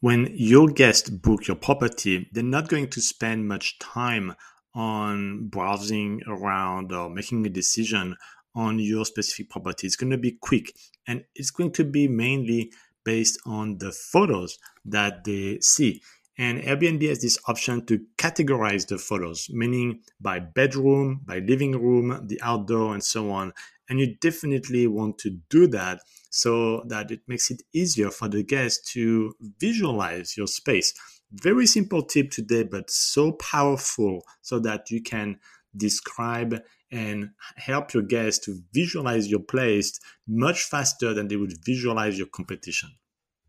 when your guests book your property, they're not going to spend much time on browsing around or making a decision on your specific property. It's going to be quick and it's going to be mainly based on the photos that they see. And Airbnb has this option to categorize the photos, meaning by bedroom, by living room, the outdoor, and so on. And you definitely want to do that so that it makes it easier for the guest to visualize your space. Very simple tip today, but so powerful so that you can describe and help your guests to visualize your place much faster than they would visualize your competition.